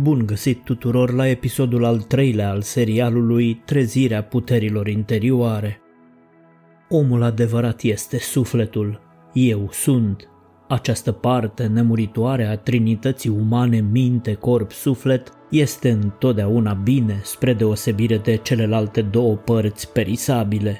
Bun găsit tuturor la episodul al treilea al serialului Trezirea puterilor interioare. Omul adevărat este sufletul. Eu sunt. Această parte nemuritoare a trinității umane minte, corp, suflet este întotdeauna bine spre deosebire de celelalte două părți perisabile.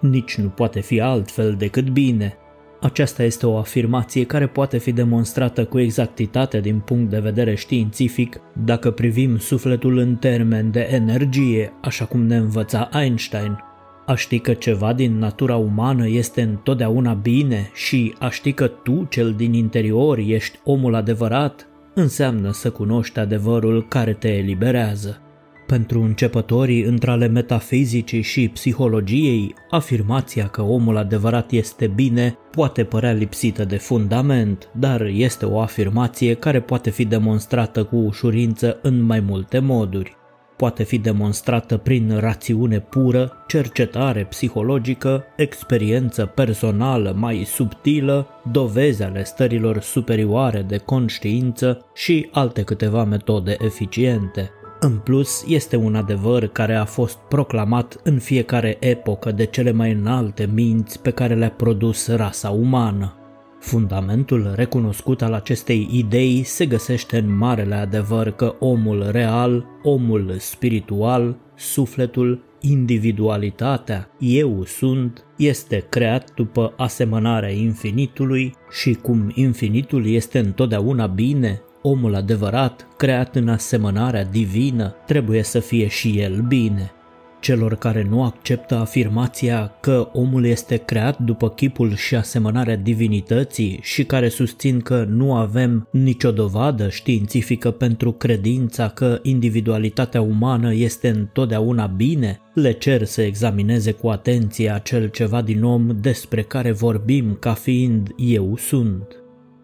Nici nu poate fi altfel decât bine – aceasta este o afirmație care poate fi demonstrată cu exactitate din punct de vedere științific dacă privim sufletul în termen de energie, așa cum ne învăța Einstein. A ști că ceva din natura umană este întotdeauna bine și a ști că tu, cel din interior, ești omul adevărat, înseamnă să cunoști adevărul care te eliberează. Pentru începătorii între ale metafizicii și psihologiei, afirmația că omul adevărat este bine poate părea lipsită de fundament, dar este o afirmație care poate fi demonstrată cu ușurință în mai multe moduri. Poate fi demonstrată prin rațiune pură, cercetare psihologică, experiență personală mai subtilă, dovezi ale stărilor superioare de conștiință și alte câteva metode eficiente – în plus, este un adevăr care a fost proclamat în fiecare epocă de cele mai înalte minți pe care le-a produs rasa umană. Fundamentul recunoscut al acestei idei se găsește în marele adevăr că omul real, omul spiritual, sufletul, individualitatea, eu sunt, este creat după asemănarea infinitului și cum infinitul este întotdeauna bine, Omul adevărat, creat în asemănarea divină, trebuie să fie și el bine. Celor care nu acceptă afirmația că omul este creat după chipul și asemănarea divinității și care susțin că nu avem nicio dovadă științifică pentru credința că individualitatea umană este întotdeauna bine, le cer să examineze cu atenție acel ceva din om despre care vorbim ca fiind eu sunt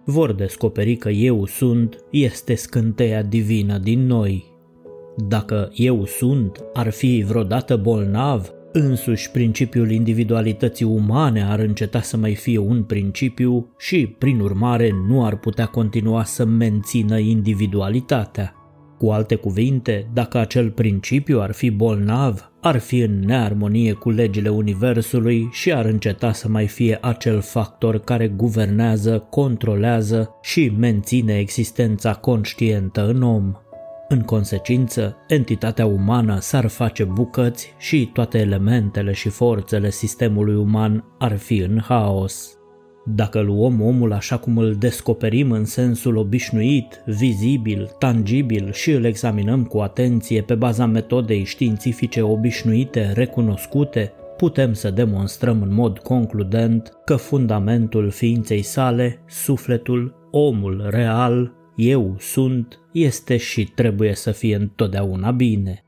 vor descoperi că eu sunt este scânteia divină din noi. Dacă eu sunt ar fi vreodată bolnav, însuși principiul individualității umane ar înceta să mai fie un principiu și, prin urmare, nu ar putea continua să mențină individualitatea. Cu alte cuvinte, dacă acel principiu ar fi bolnav, ar fi în nearmonie cu legile Universului și ar înceta să mai fie acel factor care guvernează, controlează și menține existența conștientă în om. În consecință, entitatea umană s-ar face bucăți și toate elementele și forțele sistemului uman ar fi în haos. Dacă luăm omul așa cum îl descoperim în sensul obișnuit, vizibil, tangibil și îl examinăm cu atenție pe baza metodei științifice obișnuite, recunoscute, putem să demonstrăm în mod concludent că fundamentul ființei sale, sufletul, omul real, eu sunt, este și trebuie să fie întotdeauna bine.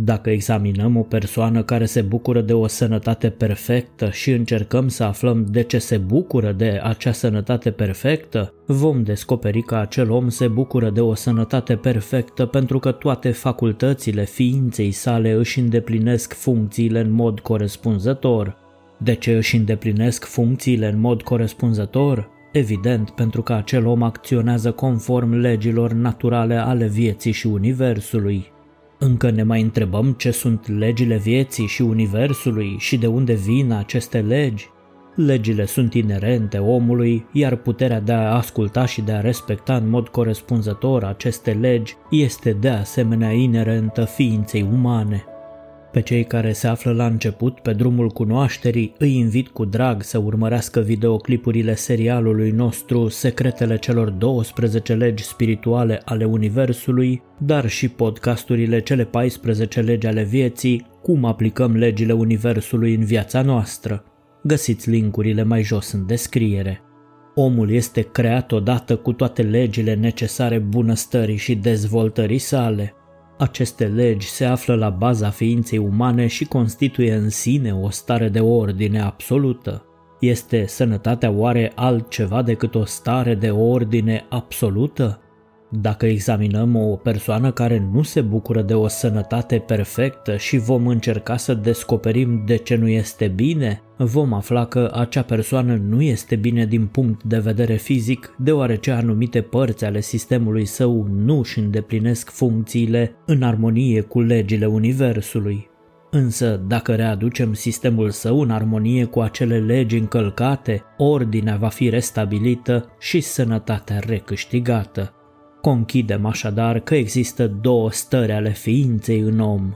Dacă examinăm o persoană care se bucură de o sănătate perfectă și încercăm să aflăm de ce se bucură de acea sănătate perfectă, vom descoperi că acel om se bucură de o sănătate perfectă pentru că toate facultățile ființei sale își îndeplinesc funcțiile în mod corespunzător. De ce își îndeplinesc funcțiile în mod corespunzător? Evident, pentru că acel om acționează conform legilor naturale ale vieții și universului. Încă ne mai întrebăm ce sunt legile vieții și universului și de unde vin aceste legi? Legile sunt inerente omului, iar puterea de a asculta și de a respecta în mod corespunzător aceste legi este de asemenea inerentă ființei umane. Pe cei care se află la început pe drumul cunoașterii îi invit cu drag să urmărească videoclipurile serialului nostru Secretele celor 12 legi spirituale ale Universului, dar și podcasturile Cele 14 legi ale vieții, cum aplicăm legile Universului în viața noastră. Găsiți linkurile mai jos în descriere. Omul este creat odată cu toate legile necesare bunăstării și dezvoltării sale – aceste legi se află la baza ființei umane și constituie în sine o stare de ordine absolută. Este sănătatea oare altceva decât o stare de ordine absolută? Dacă examinăm o persoană care nu se bucură de o sănătate perfectă și vom încerca să descoperim de ce nu este bine, vom afla că acea persoană nu este bine din punct de vedere fizic, deoarece anumite părți ale sistemului său nu își îndeplinesc funcțiile în armonie cu legile Universului. Însă, dacă readucem sistemul său în armonie cu acele legi încălcate, ordinea va fi restabilită și sănătatea recâștigată. Conchidem așadar că există două stări ale ființei în om.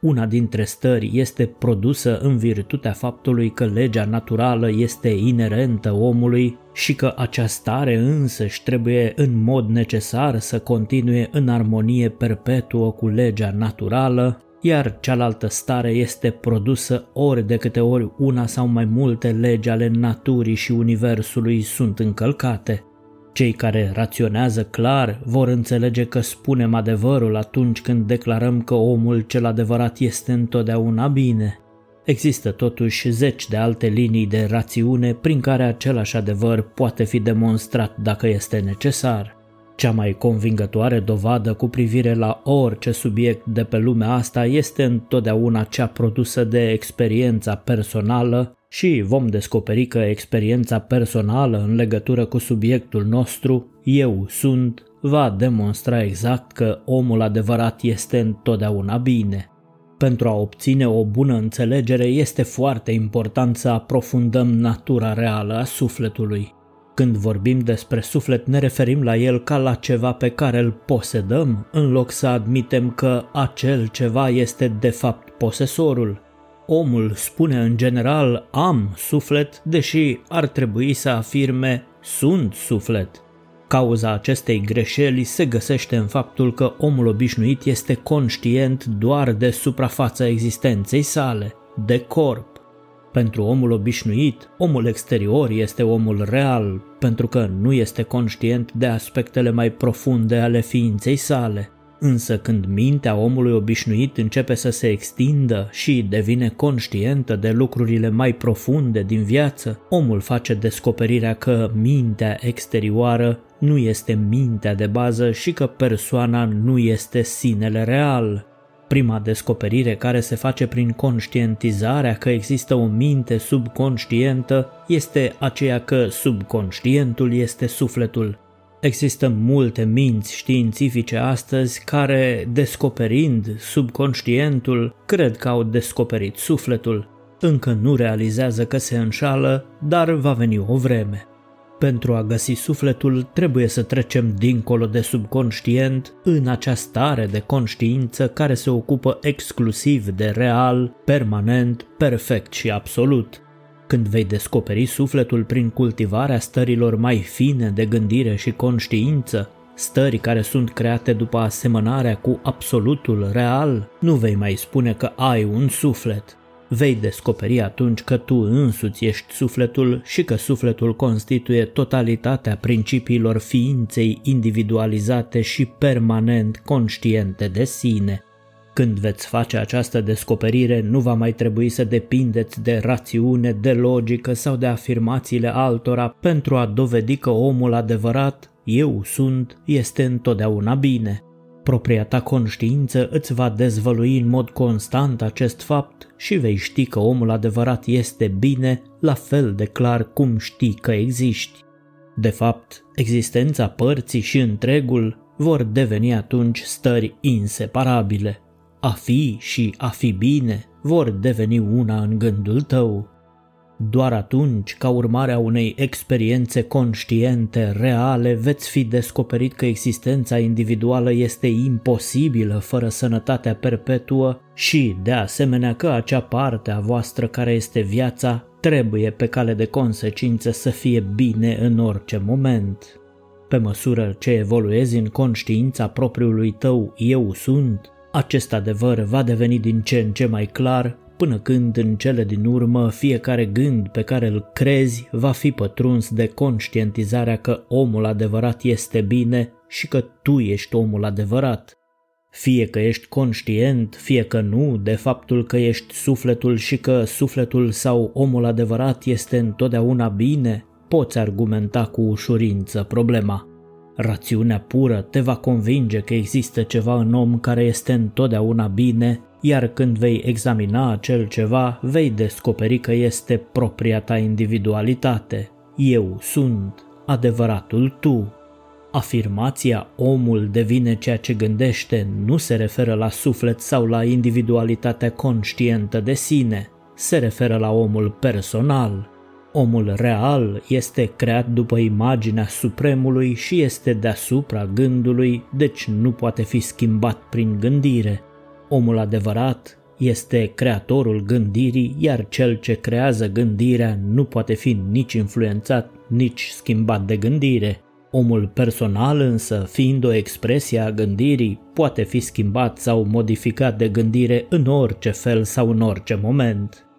Una dintre stări este produsă în virtutea faptului că legea naturală este inerentă omului și că acea stare însăși trebuie în mod necesar să continue în armonie perpetuă cu legea naturală, iar cealaltă stare este produsă ori de câte ori una sau mai multe legi ale naturii și universului sunt încălcate. Cei care raționează clar vor înțelege că spunem adevărul atunci când declarăm că omul cel adevărat este întotdeauna bine. Există totuși zeci de alte linii de rațiune prin care același adevăr poate fi demonstrat dacă este necesar. Cea mai convingătoare dovadă cu privire la orice subiect de pe lumea asta este întotdeauna cea produsă de experiența personală și vom descoperi că experiența personală în legătură cu subiectul nostru, eu sunt, va demonstra exact că omul adevărat este întotdeauna bine. Pentru a obține o bună înțelegere este foarte important să aprofundăm natura reală a sufletului. Când vorbim despre suflet ne referim la el ca la ceva pe care îl posedăm, în loc să admitem că acel ceva este de fapt posesorul, omul spune în general am suflet, deși ar trebui să afirme sunt suflet. Cauza acestei greșeli se găsește în faptul că omul obișnuit este conștient doar de suprafața existenței sale, de corp. Pentru omul obișnuit, omul exterior este omul real, pentru că nu este conștient de aspectele mai profunde ale ființei sale. Însă când mintea omului obișnuit începe să se extindă și devine conștientă de lucrurile mai profunde din viață, omul face descoperirea că mintea exterioară nu este mintea de bază și că persoana nu este sinele real. Prima descoperire care se face prin conștientizarea că există o minte subconștientă este aceea că subconștientul este sufletul Există multe minți științifice astăzi care, descoperind subconștientul, cred că au descoperit sufletul. Încă nu realizează că se înșală, dar va veni o vreme. Pentru a găsi sufletul, trebuie să trecem dincolo de subconștient în acea stare de conștiință care se ocupă exclusiv de real, permanent, perfect și absolut. Când vei descoperi sufletul prin cultivarea stărilor mai fine de gândire și conștiință, stări care sunt create după asemănarea cu absolutul real, nu vei mai spune că ai un suflet. Vei descoperi atunci că tu însuți ești sufletul și că sufletul constituie totalitatea principiilor ființei individualizate și permanent conștiente de sine. Când veți face această descoperire, nu va mai trebui să depindeți de rațiune, de logică sau de afirmațiile altora pentru a dovedi că omul adevărat, eu sunt, este întotdeauna bine. Propria ta conștiință îți va dezvălui în mod constant acest fapt și vei ști că omul adevărat este bine, la fel de clar cum știi că existi. De fapt, existența părții și întregul vor deveni atunci stări inseparabile. A fi și a fi bine vor deveni una în gândul tău. Doar atunci, ca urmare a unei experiențe conștiente, reale, veți fi descoperit că existența individuală este imposibilă fără sănătatea perpetuă și, de asemenea, că acea parte a voastră care este viața trebuie pe cale de consecință să fie bine în orice moment. Pe măsură ce evoluezi în conștiința propriului tău eu sunt, acest adevăr va deveni din ce în ce mai clar până când în cele din urmă fiecare gând pe care îl crezi va fi pătruns de conștientizarea că omul adevărat este bine și că tu ești omul adevărat. Fie că ești conștient, fie că nu, de faptul că ești sufletul și că sufletul sau omul adevărat este întotdeauna bine, poți argumenta cu ușurință problema. Rațiunea pură te va convinge că există ceva în om care este întotdeauna bine, iar când vei examina acel ceva, vei descoperi că este propria ta individualitate. Eu sunt adevăratul tu. Afirmația omul devine ceea ce gândește nu se referă la suflet sau la individualitatea conștientă de sine, se referă la omul personal. Omul real este creat după imaginea supremului și este deasupra gândului, deci nu poate fi schimbat prin gândire. Omul adevărat este creatorul gândirii, iar cel ce creează gândirea nu poate fi nici influențat, nici schimbat de gândire. Omul personal însă, fiind o expresie a gândirii, poate fi schimbat sau modificat de gândire în orice fel sau în orice moment.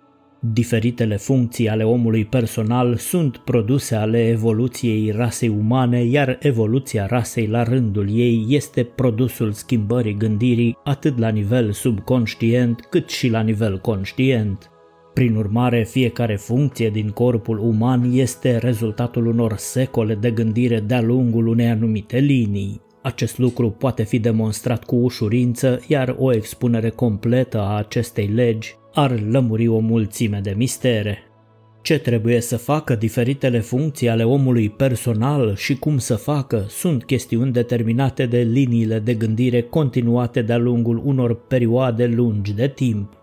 Diferitele funcții ale omului personal sunt produse ale evoluției rasei umane, iar evoluția rasei la rândul ei este produsul schimbării gândirii atât la nivel subconștient cât și la nivel conștient. Prin urmare, fiecare funcție din corpul uman este rezultatul unor secole de gândire de-a lungul unei anumite linii. Acest lucru poate fi demonstrat cu ușurință, iar o expunere completă a acestei legi ar lămuri o mulțime de mistere. Ce trebuie să facă diferitele funcții ale omului personal și cum să facă sunt chestiuni determinate de liniile de gândire continuate de-a lungul unor perioade lungi de timp.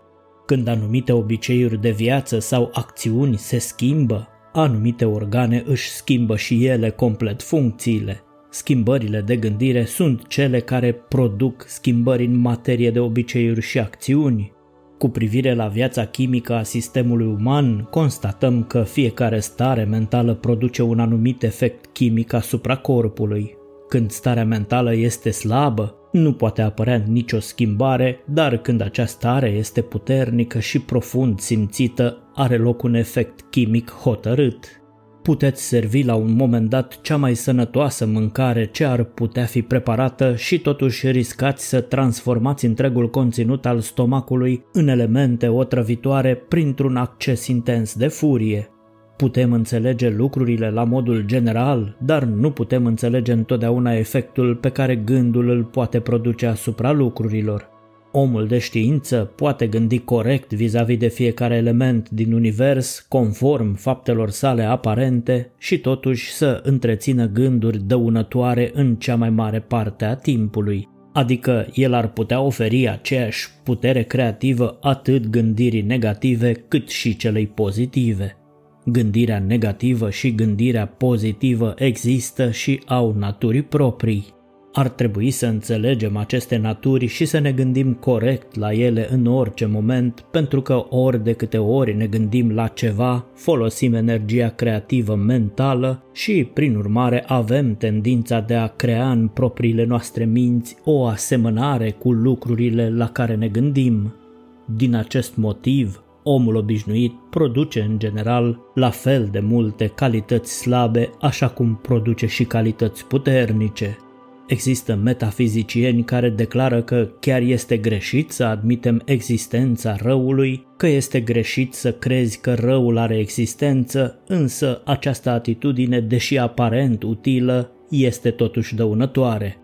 Când anumite obiceiuri de viață sau acțiuni se schimbă, anumite organe își schimbă și ele complet funcțiile. Schimbările de gândire sunt cele care produc schimbări în materie de obiceiuri și acțiuni. Cu privire la viața chimică a sistemului uman, constatăm că fiecare stare mentală produce un anumit efect chimic asupra corpului. Când starea mentală este slabă, nu poate apărea nicio schimbare, dar când această stare este puternică și profund simțită, are loc un efect chimic hotărât puteți servi la un moment dat cea mai sănătoasă mâncare ce ar putea fi preparată și totuși riscați să transformați întregul conținut al stomacului în elemente otrăvitoare printr-un acces intens de furie. Putem înțelege lucrurile la modul general, dar nu putem înțelege întotdeauna efectul pe care gândul îl poate produce asupra lucrurilor. Omul de știință poate gândi corect vis-a-vis de fiecare element din univers, conform faptelor sale aparente și totuși să întrețină gânduri dăunătoare în cea mai mare parte a timpului. Adică el ar putea oferi aceeași putere creativă atât gândirii negative cât și celei pozitive. Gândirea negativă și gândirea pozitivă există și au naturii proprii. Ar trebui să înțelegem aceste naturi și să ne gândim corect la ele în orice moment, pentru că ori de câte ori ne gândim la ceva, folosim energia creativă mentală și, prin urmare, avem tendința de a crea în propriile noastre minți o asemănare cu lucrurile la care ne gândim. Din acest motiv, omul obișnuit produce în general la fel de multe calități slabe, așa cum produce și calități puternice. Există metafizicieni care declară că chiar este greșit să admitem existența răului, că este greșit să crezi că răul are existență, însă această atitudine, deși aparent utilă, este totuși dăunătoare.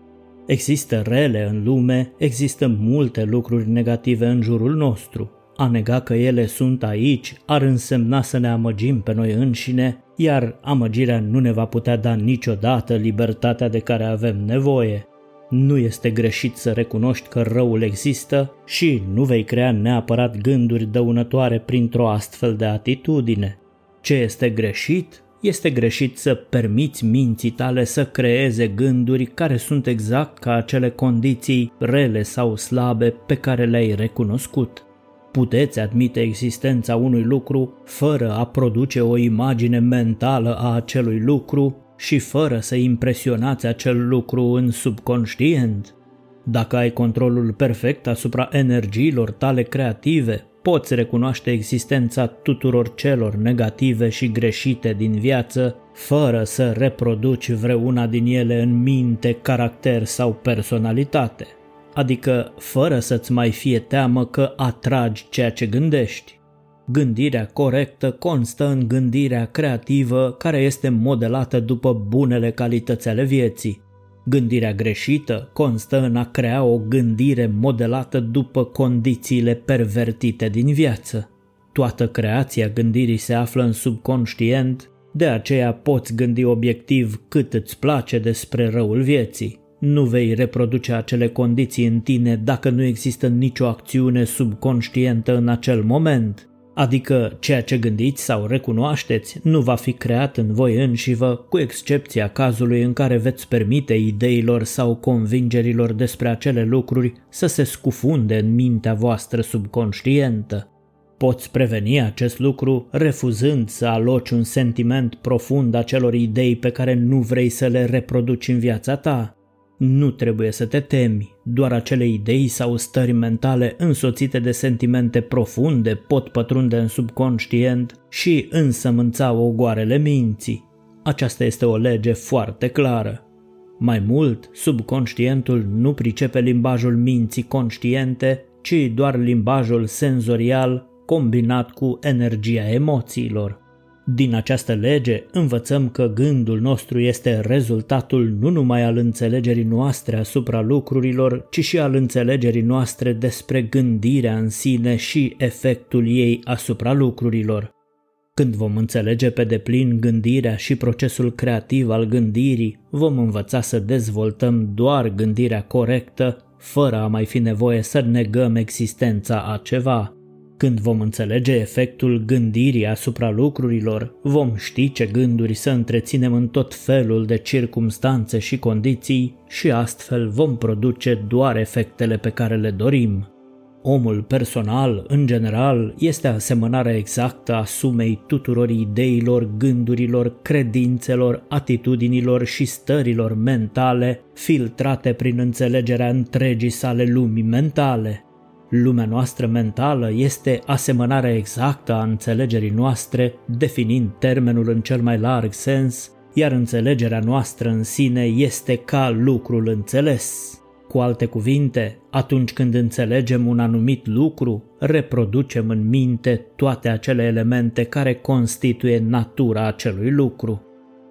Există rele în lume, există multe lucruri negative în jurul nostru. A nega că ele sunt aici ar însemna să ne amăgim pe noi înșine, iar amăgirea nu ne va putea da niciodată libertatea de care avem nevoie. Nu este greșit să recunoști că răul există și nu vei crea neapărat gânduri dăunătoare printr-o astfel de atitudine. Ce este greșit? Este greșit să permiți minții tale să creeze gânduri care sunt exact ca acele condiții rele sau slabe pe care le-ai recunoscut puteți admite existența unui lucru fără a produce o imagine mentală a acelui lucru și fără să impresionați acel lucru în subconștient. Dacă ai controlul perfect asupra energiilor tale creative, poți recunoaște existența tuturor celor negative și greșite din viață, fără să reproduci vreuna din ele în minte, caracter sau personalitate adică fără să-ți mai fie teamă că atragi ceea ce gândești. Gândirea corectă constă în gândirea creativă care este modelată după bunele calități ale vieții. Gândirea greșită constă în a crea o gândire modelată după condițiile pervertite din viață. Toată creația gândirii se află în subconștient, de aceea poți gândi obiectiv cât îți place despre răul vieții. Nu vei reproduce acele condiții în tine dacă nu există nicio acțiune subconștientă în acel moment. Adică ceea ce gândiți sau recunoașteți nu va fi creat în voi înșivă, cu excepția cazului în care veți permite ideilor sau convingerilor despre acele lucruri să se scufunde în mintea voastră subconștientă. Poți preveni acest lucru refuzând să aloci un sentiment profund acelor idei pe care nu vrei să le reproduci în viața ta. Nu trebuie să te temi, doar acele idei sau stări mentale însoțite de sentimente profunde pot pătrunde în subconștient și însămânța ogoarele minții. Aceasta este o lege foarte clară. Mai mult, subconștientul nu pricepe limbajul minții conștiente, ci doar limbajul senzorial combinat cu energia emoțiilor. Din această lege învățăm că gândul nostru este rezultatul nu numai al înțelegerii noastre asupra lucrurilor, ci și al înțelegerii noastre despre gândirea în sine și efectul ei asupra lucrurilor. Când vom înțelege pe deplin gândirea și procesul creativ al gândirii, vom învăța să dezvoltăm doar gândirea corectă, fără a mai fi nevoie să negăm existența a ceva. Când vom înțelege efectul gândirii asupra lucrurilor, vom ști ce gânduri să întreținem în tot felul de circumstanțe și condiții și astfel vom produce doar efectele pe care le dorim. Omul personal, în general, este asemănarea exactă a sumei tuturor ideilor, gândurilor, credințelor, atitudinilor și stărilor mentale filtrate prin înțelegerea întregii sale lumii mentale – Lumea noastră mentală este asemănarea exactă a înțelegerii noastre, definind termenul în cel mai larg sens, iar înțelegerea noastră în sine este ca lucrul înțeles. Cu alte cuvinte, atunci când înțelegem un anumit lucru, reproducem în minte toate acele elemente care constituie natura acelui lucru.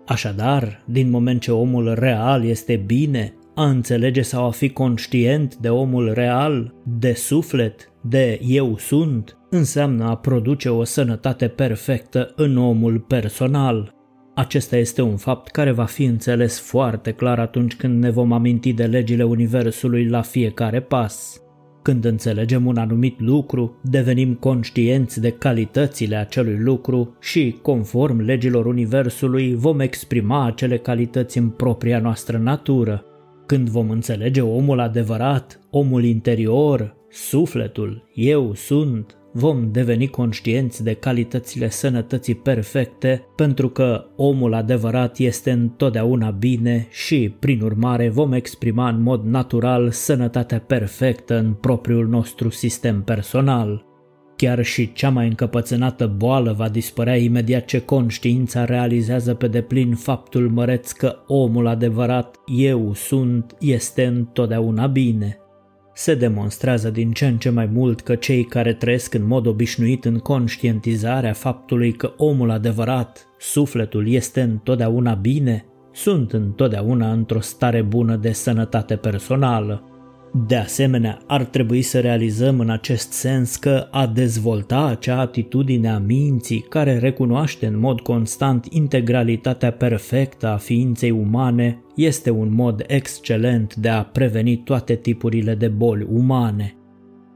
Așadar, din moment ce omul real este bine, a înțelege sau a fi conștient de omul real, de suflet, de eu sunt, înseamnă a produce o sănătate perfectă în omul personal. Acesta este un fapt care va fi înțeles foarte clar atunci când ne vom aminti de legile Universului la fiecare pas. Când înțelegem un anumit lucru, devenim conștienți de calitățile acelui lucru și, conform legilor Universului, vom exprima acele calități în propria noastră natură. Când vom înțelege omul adevărat, omul interior, sufletul, eu sunt, vom deveni conștienți de calitățile sănătății perfecte, pentru că omul adevărat este întotdeauna bine și, prin urmare, vom exprima în mod natural sănătatea perfectă în propriul nostru sistem personal. Chiar și cea mai încăpățânată boală va dispărea imediat ce conștiința realizează pe deplin faptul măreț că omul adevărat, eu sunt, este întotdeauna bine. Se demonstrează din ce în ce mai mult că cei care trăiesc în mod obișnuit în conștientizarea faptului că omul adevărat, sufletul, este întotdeauna bine, sunt întotdeauna într-o stare bună de sănătate personală. De asemenea, ar trebui să realizăm în acest sens că a dezvolta acea atitudine a minții care recunoaște în mod constant integralitatea perfectă a ființei umane este un mod excelent de a preveni toate tipurile de boli umane.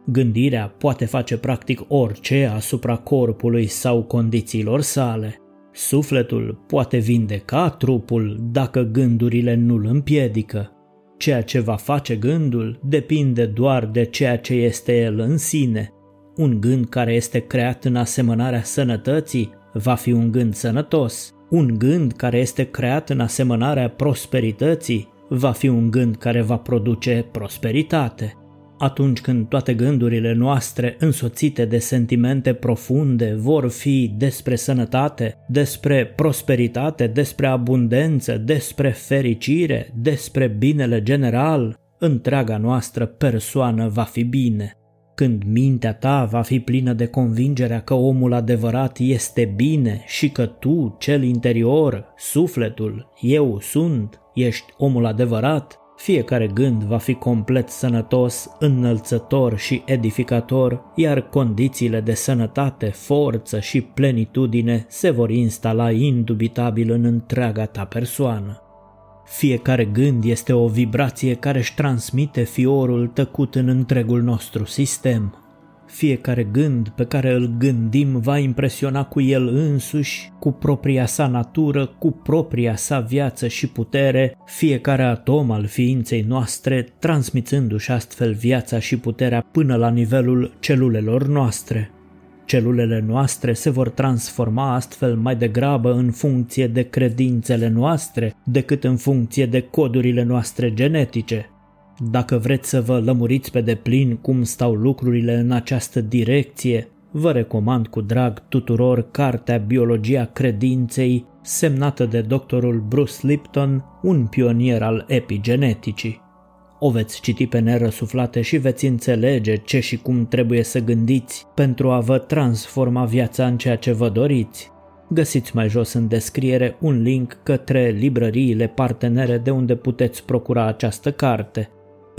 Gândirea poate face practic orice asupra corpului sau condițiilor sale. Sufletul poate vindeca trupul dacă gândurile nu-l împiedică. Ceea ce va face gândul depinde doar de ceea ce este el în sine. Un gând care este creat în asemănarea sănătății va fi un gând sănătos. Un gând care este creat în asemănarea prosperității va fi un gând care va produce prosperitate atunci când toate gândurile noastre însoțite de sentimente profunde vor fi despre sănătate, despre prosperitate, despre abundență, despre fericire, despre binele general, întreaga noastră persoană va fi bine. Când mintea ta va fi plină de convingerea că omul adevărat este bine și că tu, cel interior, sufletul, eu sunt, Ești omul adevărat? Fiecare gând va fi complet sănătos, înălțător și edificator, iar condițiile de sănătate, forță și plenitudine se vor instala indubitabil în întreaga ta persoană. Fiecare gând este o vibrație care își transmite fiorul tăcut în întregul nostru sistem. Fiecare gând pe care îl gândim va impresiona cu el însuși, cu propria sa natură, cu propria sa viață și putere, fiecare atom al ființei noastre, transmițându-și astfel viața și puterea până la nivelul celulelor noastre. Celulele noastre se vor transforma astfel mai degrabă în funcție de credințele noastre decât în funcție de codurile noastre genetice. Dacă vreți să vă lămuriți pe deplin cum stau lucrurile în această direcție, vă recomand cu drag tuturor cartea Biologia Credinței, semnată de doctorul Bruce Lipton, un pionier al epigeneticii. O veți citi pe nerăsuflate și veți înțelege ce și cum trebuie să gândiți pentru a vă transforma viața în ceea ce vă doriți. Găsiți mai jos în descriere un link către librăriile partenere de unde puteți procura această carte.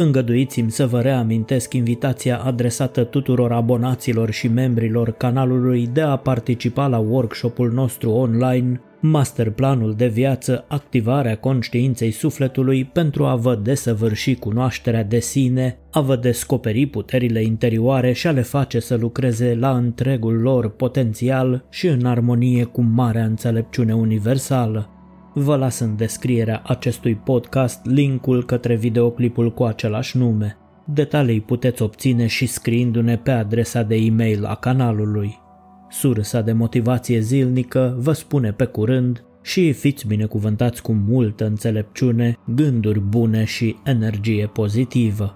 Îngăduiți-mi să vă reamintesc invitația adresată tuturor abonaților și membrilor canalului de a participa la workshopul nostru online Masterplanul de viață, activarea conștiinței sufletului pentru a vă desăvârși cunoașterea de sine, a vă descoperi puterile interioare și a le face să lucreze la întregul lor potențial și în armonie cu marea înțelepciune universală. Vă las în descrierea acestui podcast linkul către videoclipul cu același nume. Detalii puteți obține și scriindu-ne pe adresa de e-mail a canalului. Sursa de motivație zilnică vă spune pe curând și fiți binecuvântați cu multă înțelepciune, gânduri bune și energie pozitivă.